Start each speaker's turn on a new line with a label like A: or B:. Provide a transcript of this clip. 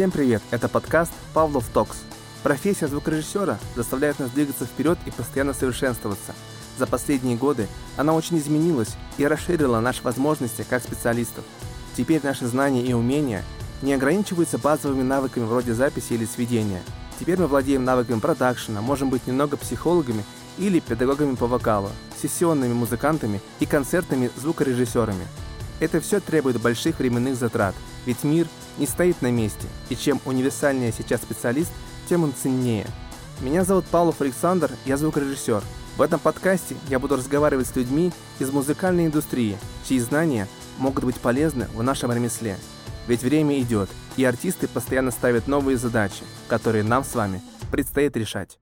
A: Всем привет, это подкаст «Павлов Токс». Профессия звукорежиссера заставляет нас двигаться вперед и постоянно совершенствоваться. За последние годы она очень изменилась и расширила наши возможности как специалистов. Теперь наши знания и умения не ограничиваются базовыми навыками вроде записи или сведения. Теперь мы владеем навыками продакшена, можем быть немного психологами или педагогами по вокалу, сессионными музыкантами и концертными звукорежиссерами. Это все требует больших временных затрат, ведь мир не стоит на месте, и чем универсальнее сейчас специалист, тем он ценнее. Меня зовут Павлов Александр, я звукорежиссер. В этом подкасте я буду разговаривать с людьми из музыкальной индустрии, чьи знания могут быть полезны в нашем ремесле. Ведь время идет, и артисты постоянно ставят новые задачи, которые нам с вами предстоит решать.